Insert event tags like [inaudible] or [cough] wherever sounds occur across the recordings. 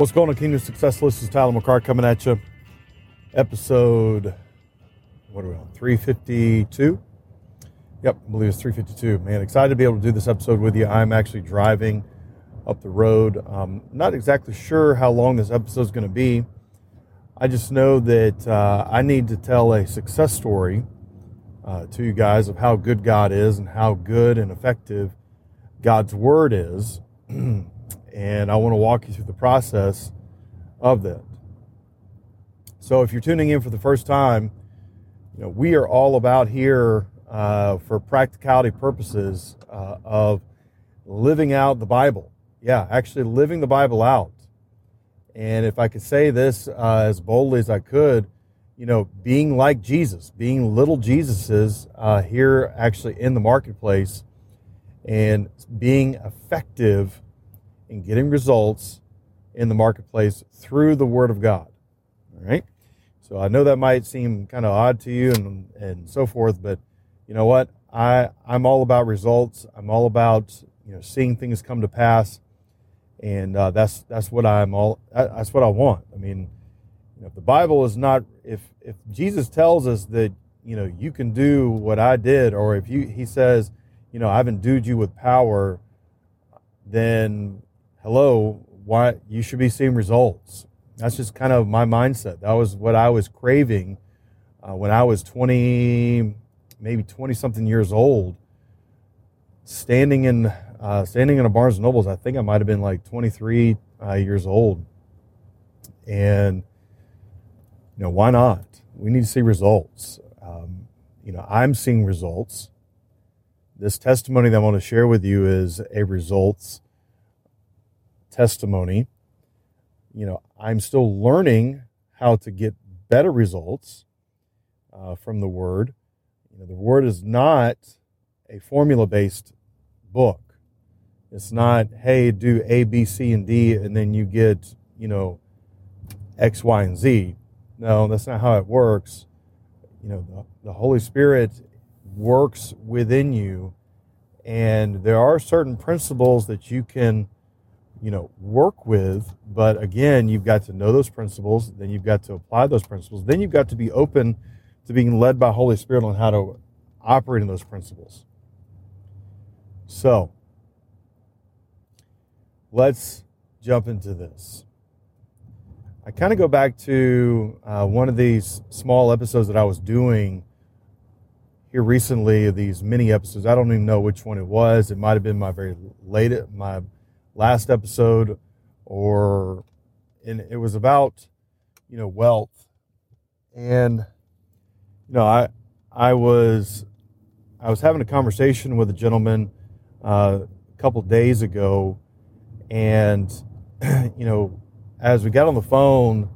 What's going on, Kingdom Success? This is Tyler McCart coming at you. Episode, what are we on? 352? Yep, I believe it's 352. Man, excited to be able to do this episode with you. I'm actually driving up the road. Um, not exactly sure how long this episode is going to be. I just know that uh, I need to tell a success story uh, to you guys of how good God is and how good and effective God's Word is. [clears throat] and I want to walk you through the process of that. So, if you're tuning in for the first time, you know we are all about here uh, for practicality purposes uh, of living out the Bible. Yeah, actually living the Bible out. And if I could say this uh, as boldly as I could, you know, being like Jesus, being little Jesuses uh, here actually in the marketplace, and being effective and getting results in the marketplace through the Word of God. All right. So I know that might seem kind of odd to you and, and so forth, but you know what? I, I'm all about results. I'm all about, you know, seeing things come to pass. And uh, that's, that's what I'm all, that's what I want. I mean, you know, if the Bible is not, if, if Jesus tells us that, you know, you can do what I did, or if you, he says, you know, I've endued you with power, then hello, why you should be seeing results. That's just kind of my mindset. That was what I was craving uh, when I was 20, maybe 20 something years old, standing in uh, standing in a Barnes and Nobles. I think I might have been like 23 uh, years old, and you know why not? We need to see results. Um, you know, I'm seeing results. This testimony that I want to share with you is a results testimony. You know, I'm still learning how to get better results uh, from the Word. You know, the Word is not a formula based book. It's not, hey, do A, B, C, and D, and then you get, you know, X, Y, and Z. No, that's not how it works. You know, the, the Holy Spirit works within you, and there are certain principles that you can you know work with but again you've got to know those principles then you've got to apply those principles then you've got to be open to being led by holy spirit on how to operate in those principles. So let's jump into this. I kind of go back to uh, one of these small episodes that i was doing here recently these mini episodes. I don't even know which one it was. It might have been my very late my last episode, or and it was about you know wealth, and you know I I was I was having a conversation with a gentleman uh, a couple days ago, and [clears throat] you know as we got on the phone,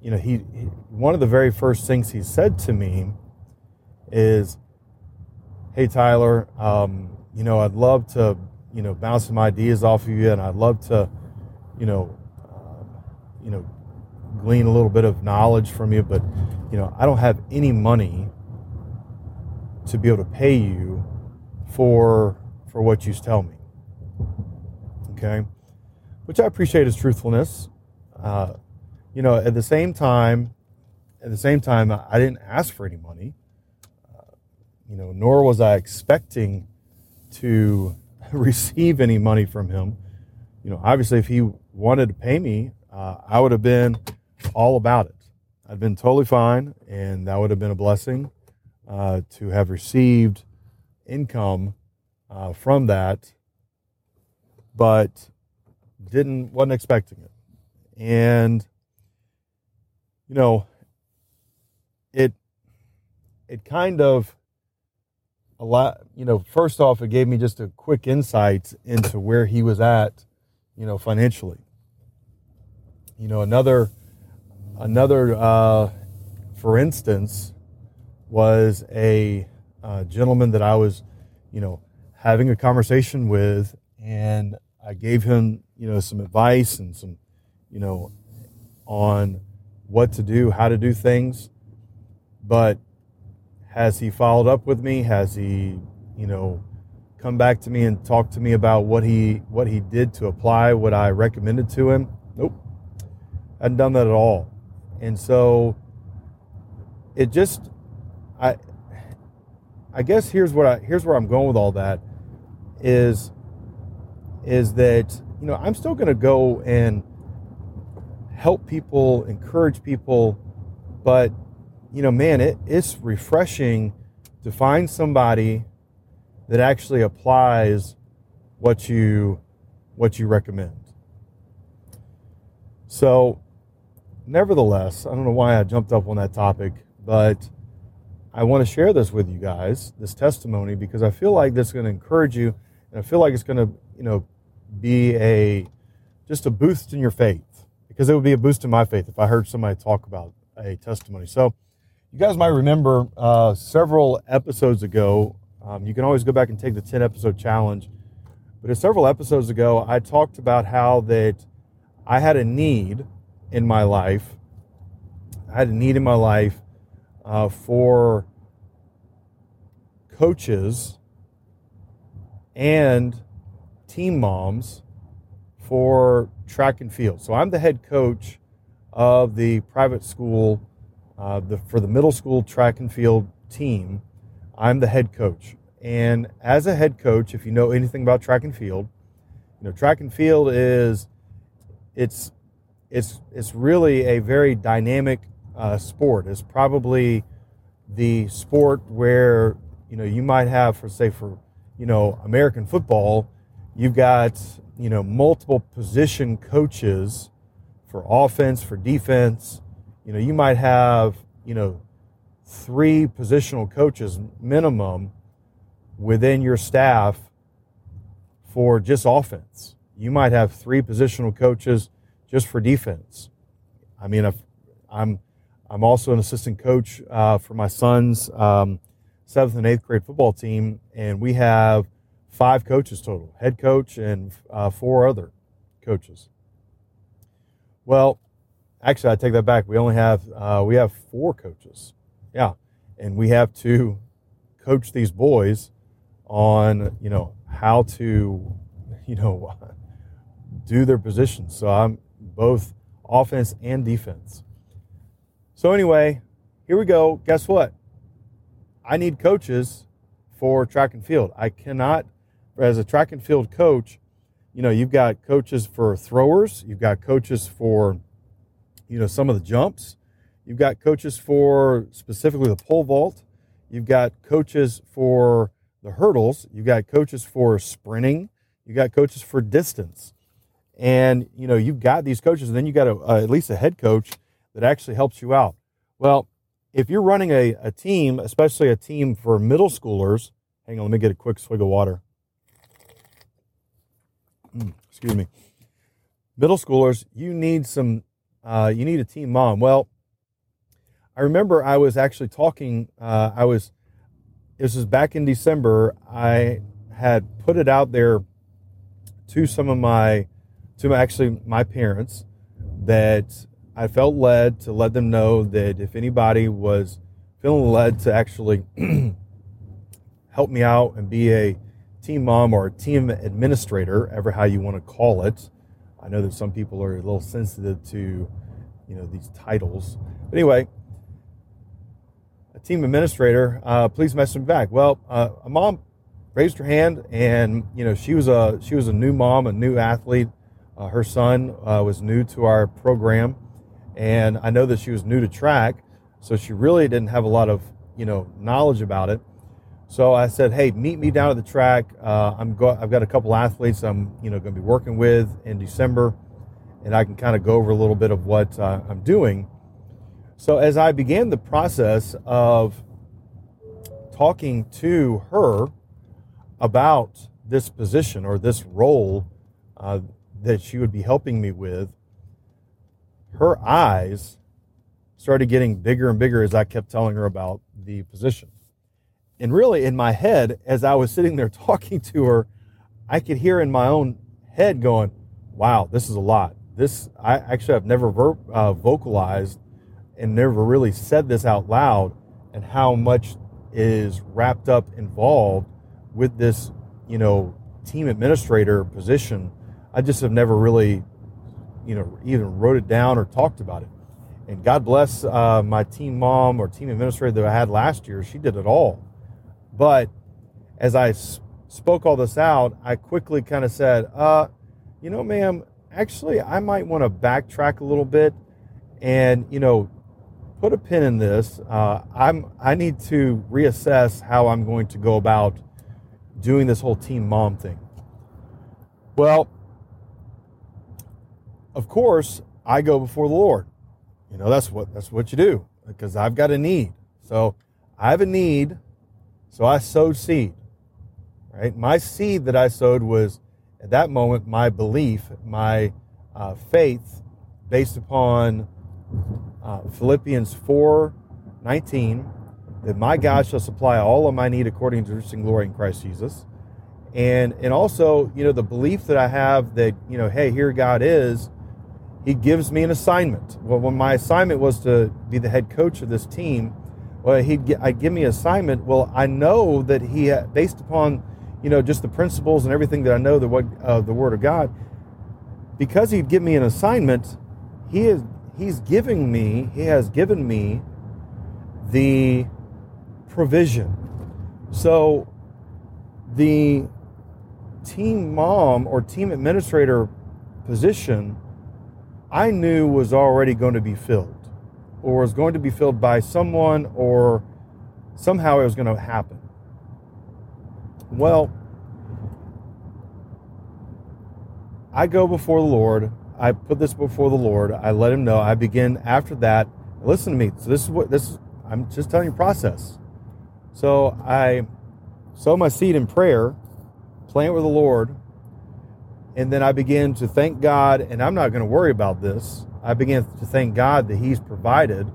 you know he, he one of the very first things he said to me is, "Hey Tyler, um, you know I'd love to you know, bounce some ideas off of you, and I'd love to, you know, um, you know, glean a little bit of knowledge from you, but you know, I don't have any money to be able to pay you for for what you tell me. Okay, which I appreciate his truthfulness. Uh, you know, at the same time, at the same time, I didn't ask for any money. Uh, you know, nor was I expecting to [laughs] receive any money from him. You know, obviously, if he wanted to pay me, uh, I would have been all about it. I'd been totally fine, and that would have been a blessing uh, to have received income uh, from that, but didn't wasn't expecting it, and you know, it it kind of a lot, you know, first off, it gave me just a quick insight into where he was at, you know, financially. you know, another, another, uh, for instance, was a uh, gentleman that I was, you know, having a conversation with, and I gave him, you know, some advice and some, you know, on what to do, how to do things. But has he followed up with me? Has he, you know, come back to me and talk to me about what he what he did to apply what I recommended to him? Nope. Hadn't done that at all. And so it just I I guess here's what I here's where I'm going with all that is is that you know I'm still going to go and help people, encourage people, but you know, man, it, it's refreshing to find somebody that actually applies what you what you recommend. So, nevertheless, I don't know why I jumped up on that topic, but I want to share this with you guys, this testimony, because I feel like this is going to encourage you, and I feel like it's going to, you know, be a just a boost in your faith, because it would be a boost in my faith if I heard somebody talk about a testimony. So, you guys might remember uh, several episodes ago. Um, you can always go back and take the 10 episode challenge. But several episodes ago, I talked about how that I had a need in my life. I had a need in my life uh, for coaches and team moms for track and field. So I'm the head coach of the private school uh, the, for the middle school track and field team. I'm the head coach. And as a head coach, if you know anything about track and field, you know track and field is it's it's it's really a very dynamic uh, sport. It's probably the sport where you know you might have for say for you know American football, you've got you know multiple position coaches for offense, for defense. You know you might have you know three positional coaches minimum within your staff for just offense. You might have three positional coaches just for defense. I mean, if I'm I'm also an assistant coach uh, for my son's um, seventh and eighth grade football team, and we have five coaches total: head coach and uh, four other coaches. Well, actually, I take that back. We only have uh, we have four coaches. Yeah, and we have to coach these boys on you know how to you know [laughs] do their positions. So I'm both offense and defense. So anyway, here we go. Guess what? I need coaches for track and field. I cannot, as a track and field coach, you know, you've got coaches for throwers, you've got coaches for, you know, some of the jumps, you've got coaches for specifically the pole vault, you've got coaches for the hurdles, you've got coaches for sprinting, you've got coaches for distance. And you know you've got these coaches and then you got a, at least a head coach that actually helps you out. Well if you're running a, a team especially a team for middle schoolers hang on let me get a quick swig of water. Mm, excuse me. Middle schoolers you need some uh, you need a team mom well i remember i was actually talking uh, i was this was back in december i had put it out there to some of my to actually my parents that I felt led to let them know that if anybody was feeling led to actually [clears throat] help me out and be a team mom or a team administrator, ever how you want to call it. I know that some people are a little sensitive to, you know, these titles. But anyway, a team administrator, uh, please message me back. Well, uh, a mom raised her hand, and you know, she was a she was a new mom, a new athlete uh, her son uh, was new to our program, and I know that she was new to track, so she really didn't have a lot of you know knowledge about it. So I said, "Hey, meet me down at the track. Uh, I'm go- I've got a couple athletes I'm you know going to be working with in December, and I can kind of go over a little bit of what uh, I'm doing." So as I began the process of talking to her about this position or this role uh, that she would be helping me with, her eyes started getting bigger and bigger as I kept telling her about the position. And really, in my head, as I was sitting there [laughs] talking to her, I could hear in my own head going, wow, this is a lot. This, I actually, I've never ver- uh, vocalized and never really said this out loud and how much is wrapped up involved with this, you know, team administrator position. I just have never really, you know, even wrote it down or talked about it. And God bless uh, my team mom or team administrator that I had last year. She did it all. But as I spoke all this out, I quickly kind of said, uh, you know, ma'am, actually, I might want to backtrack a little bit and, you know, put a pin in this. Uh, I'm, I need to reassess how I'm going to go about doing this whole team mom thing. Well, of course, I go before the Lord. You know, that's what that's what you do because I've got a need. So I have a need, so I sowed seed. Right? My seed that I sowed was at that moment my belief, my uh, faith based upon uh, Philippians 4 19, that my God shall supply all of my need according to his glory in Christ Jesus. And, and also, you know, the belief that I have that, you know, hey, here God is, he gives me an assignment. Well, when my assignment was to be the head coach of this team, well, he'd I'd give me assignment. Well, I know that he, based upon, you know, just the principles and everything that I know the what uh, the Word of God, because he'd give me an assignment, he is he's giving me, he has given me the provision. So the team mom or team administrator position I knew was already going to be filled or was going to be filled by someone or somehow it was going to happen. Well, I go before the Lord. I put this before the Lord. I let him know. I begin after that. Listen to me. So this is what this is I'm just telling you process. So I sow my seed in prayer, plant with the Lord, and then I begin to thank God, and I'm not going to worry about this. I began to thank God that He's provided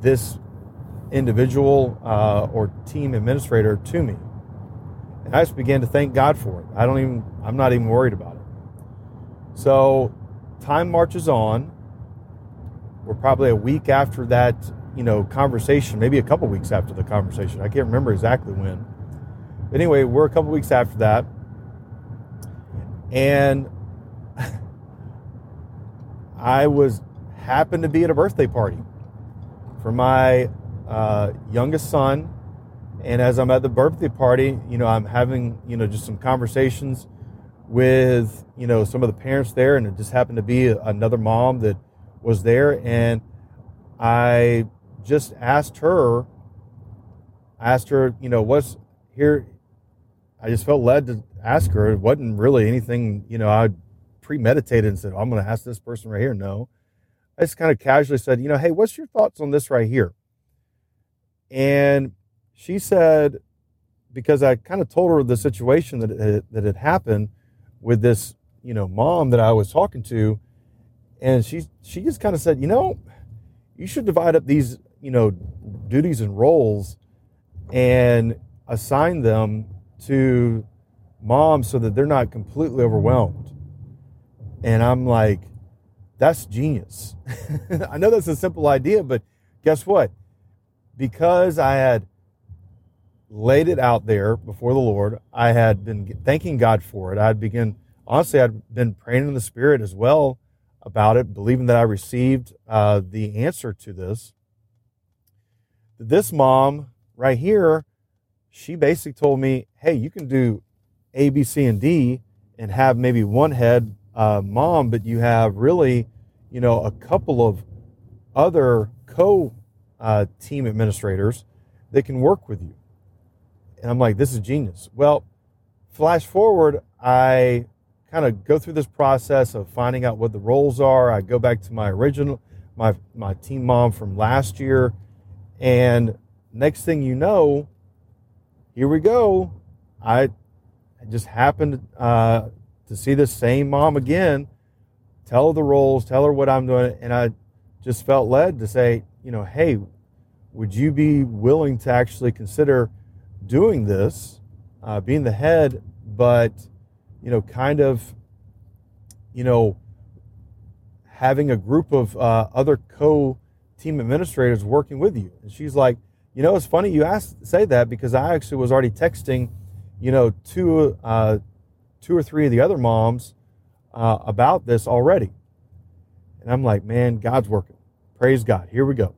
this individual uh, or team administrator to me. And I just began to thank God for it. I don't even, I'm not even worried about it. So time marches on. We're probably a week after that, you know, conversation, maybe a couple weeks after the conversation. I can't remember exactly when. But anyway, we're a couple weeks after that and I was happened to be at a birthday party for my uh, youngest son. And as I'm at the birthday party, you know, I'm having, you know, just some conversations with, you know, some of the parents there. And it just happened to be another mom that was there. And I just asked her, asked her, you know, what's here? I just felt led to ask her. It wasn't really anything, you know, I premeditated and said, oh, I'm going to ask this person right here. No. I just kind of casually said, you know, hey, what's your thoughts on this right here? And she said, because I kind of told her the situation that had, that had happened with this, you know, mom that I was talking to, and she she just kind of said, you know, you should divide up these, you know, duties and roles, and assign them to moms so that they're not completely overwhelmed. And I'm like, that's genius. [laughs] I know that's a simple idea, but guess what? Because I had laid it out there before the Lord, I had been thanking God for it. I'd begin, honestly, I'd been praying in the Spirit as well about it, believing that I received uh, the answer to this. This mom right here, she basically told me, hey, you can do a, B, C, and D and have maybe one head uh, mom, but you have really, you know, a couple of other co uh, team administrators that can work with you. And I'm like, this is genius. Well, flash forward, I kind of go through this process of finding out what the roles are. I go back to my original, my, my team mom from last year. And next thing you know, here we go. I just happened uh, to see the same mom again tell her the roles, tell her what I'm doing. And I just felt led to say, you know, hey, would you be willing to actually consider doing this, uh, being the head, but, you know, kind of, you know, having a group of uh, other co team administrators working with you? And she's like, you know, it's funny you asked say that because I actually was already texting, you know, two uh, two or three of the other moms uh, about this already. And I'm like, man, God's working. Praise God. Here we go.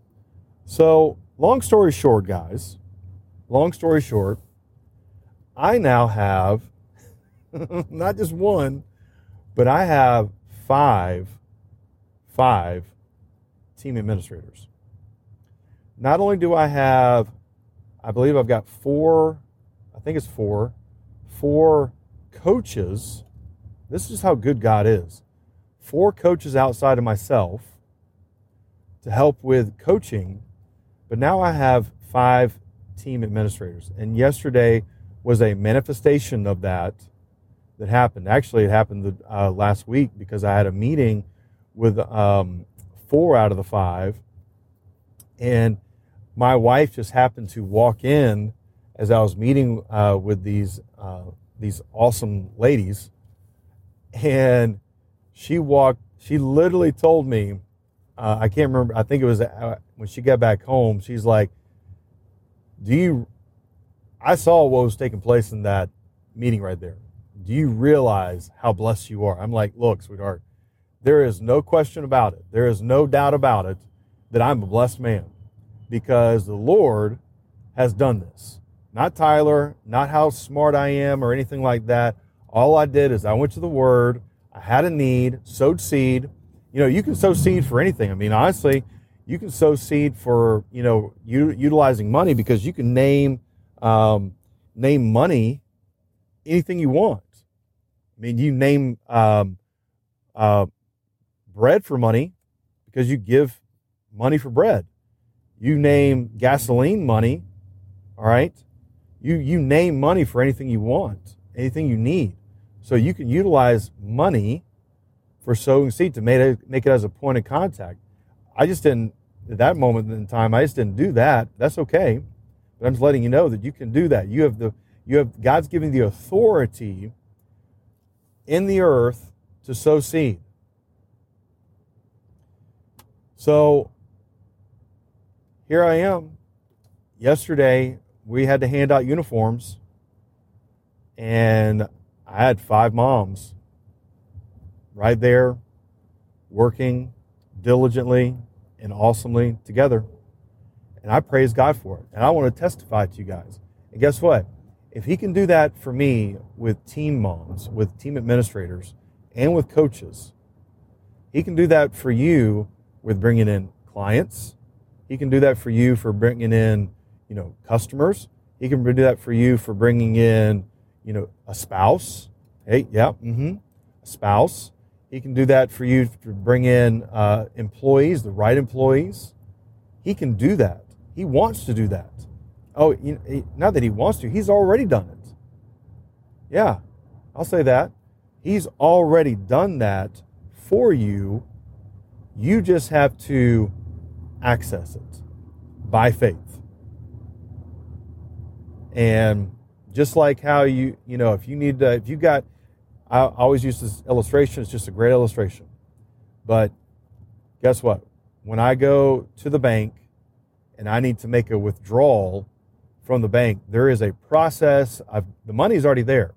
So, long story short, guys, long story short, I now have [laughs] not just one, but I have five, five team administrators. Not only do I have, I believe I've got four, I think it's four, four coaches. This is how good God is. Four coaches outside of myself to help with coaching, but now I have five team administrators. And yesterday was a manifestation of that that happened. Actually, it happened uh, last week because I had a meeting with um, four out of the five, and my wife just happened to walk in as I was meeting uh, with these uh, these awesome ladies, and she walked. She literally told me, uh, I can't remember. I think it was uh, when she got back home. She's like, "Do you?" I saw what was taking place in that meeting right there. Do you realize how blessed you are? I'm like, look, sweetheart, there is no question about it. There is no doubt about it that I'm a blessed man because the Lord has done this. Not Tyler, not how smart I am or anything like that. All I did is I went to the Word, I had a need, sowed seed. You know, you can sow seed for anything. I mean, honestly, you can sow seed for you know u- utilizing money because you can name um, name money anything you want. I mean, you name um, uh, bread for money because you give money for bread. You name gasoline money, all right? You, you name money for anything you want, anything you need. So you can utilize money for sowing seed to make it, make it as a point of contact. I just didn't, at that moment in time, I just didn't do that. That's okay. But I'm just letting you know that you can do that. You have the, you have, God's giving the authority in the earth to sow seed. So here I am. Yesterday, we had to hand out uniforms, and I had five moms right there working diligently and awesomely together. And I praise God for it. And I want to testify to you guys. And guess what? If He can do that for me with team moms, with team administrators, and with coaches, He can do that for you with bringing in clients, he can do that for you for bringing in, you know, customers. He can do that for you for bringing in, you know, a spouse. Hey, yeah, mm-hmm, a spouse. He can do that for you to bring in uh, employees, the right employees. He can do that. He wants to do that. Oh, you know, not that he wants to. He's already done it. Yeah, I'll say that. He's already done that for you. You just have to access it by faith. And just like how you, you know, if you need to, if you got, I always use this illustration, it's just a great illustration. But guess what? When I go to the bank and I need to make a withdrawal from the bank, there is a process. The money is already there.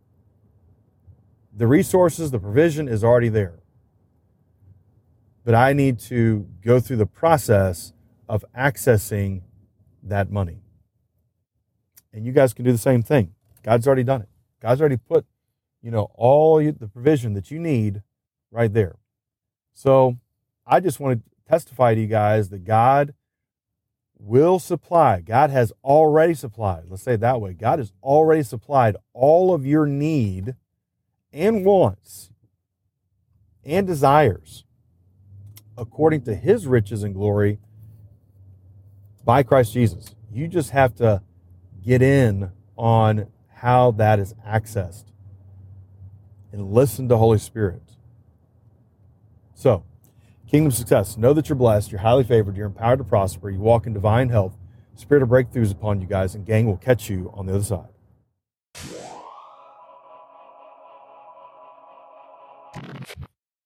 The resources, the provision is already there. But I need to go through the process of accessing that money. And you guys can do the same thing. God's already done it. God's already put, you know, all the provision that you need right there. So I just want to testify to you guys that God will supply. God has already supplied. Let's say it that way. God has already supplied all of your need and wants and desires according to his riches and glory by Christ Jesus. You just have to get in on how that is accessed and listen to Holy Spirit. So, kingdom success. Know that you're blessed, you're highly favored, you're empowered to prosper, you walk in divine health. Spirit of breakthroughs upon you guys, and gang will catch you on the other side.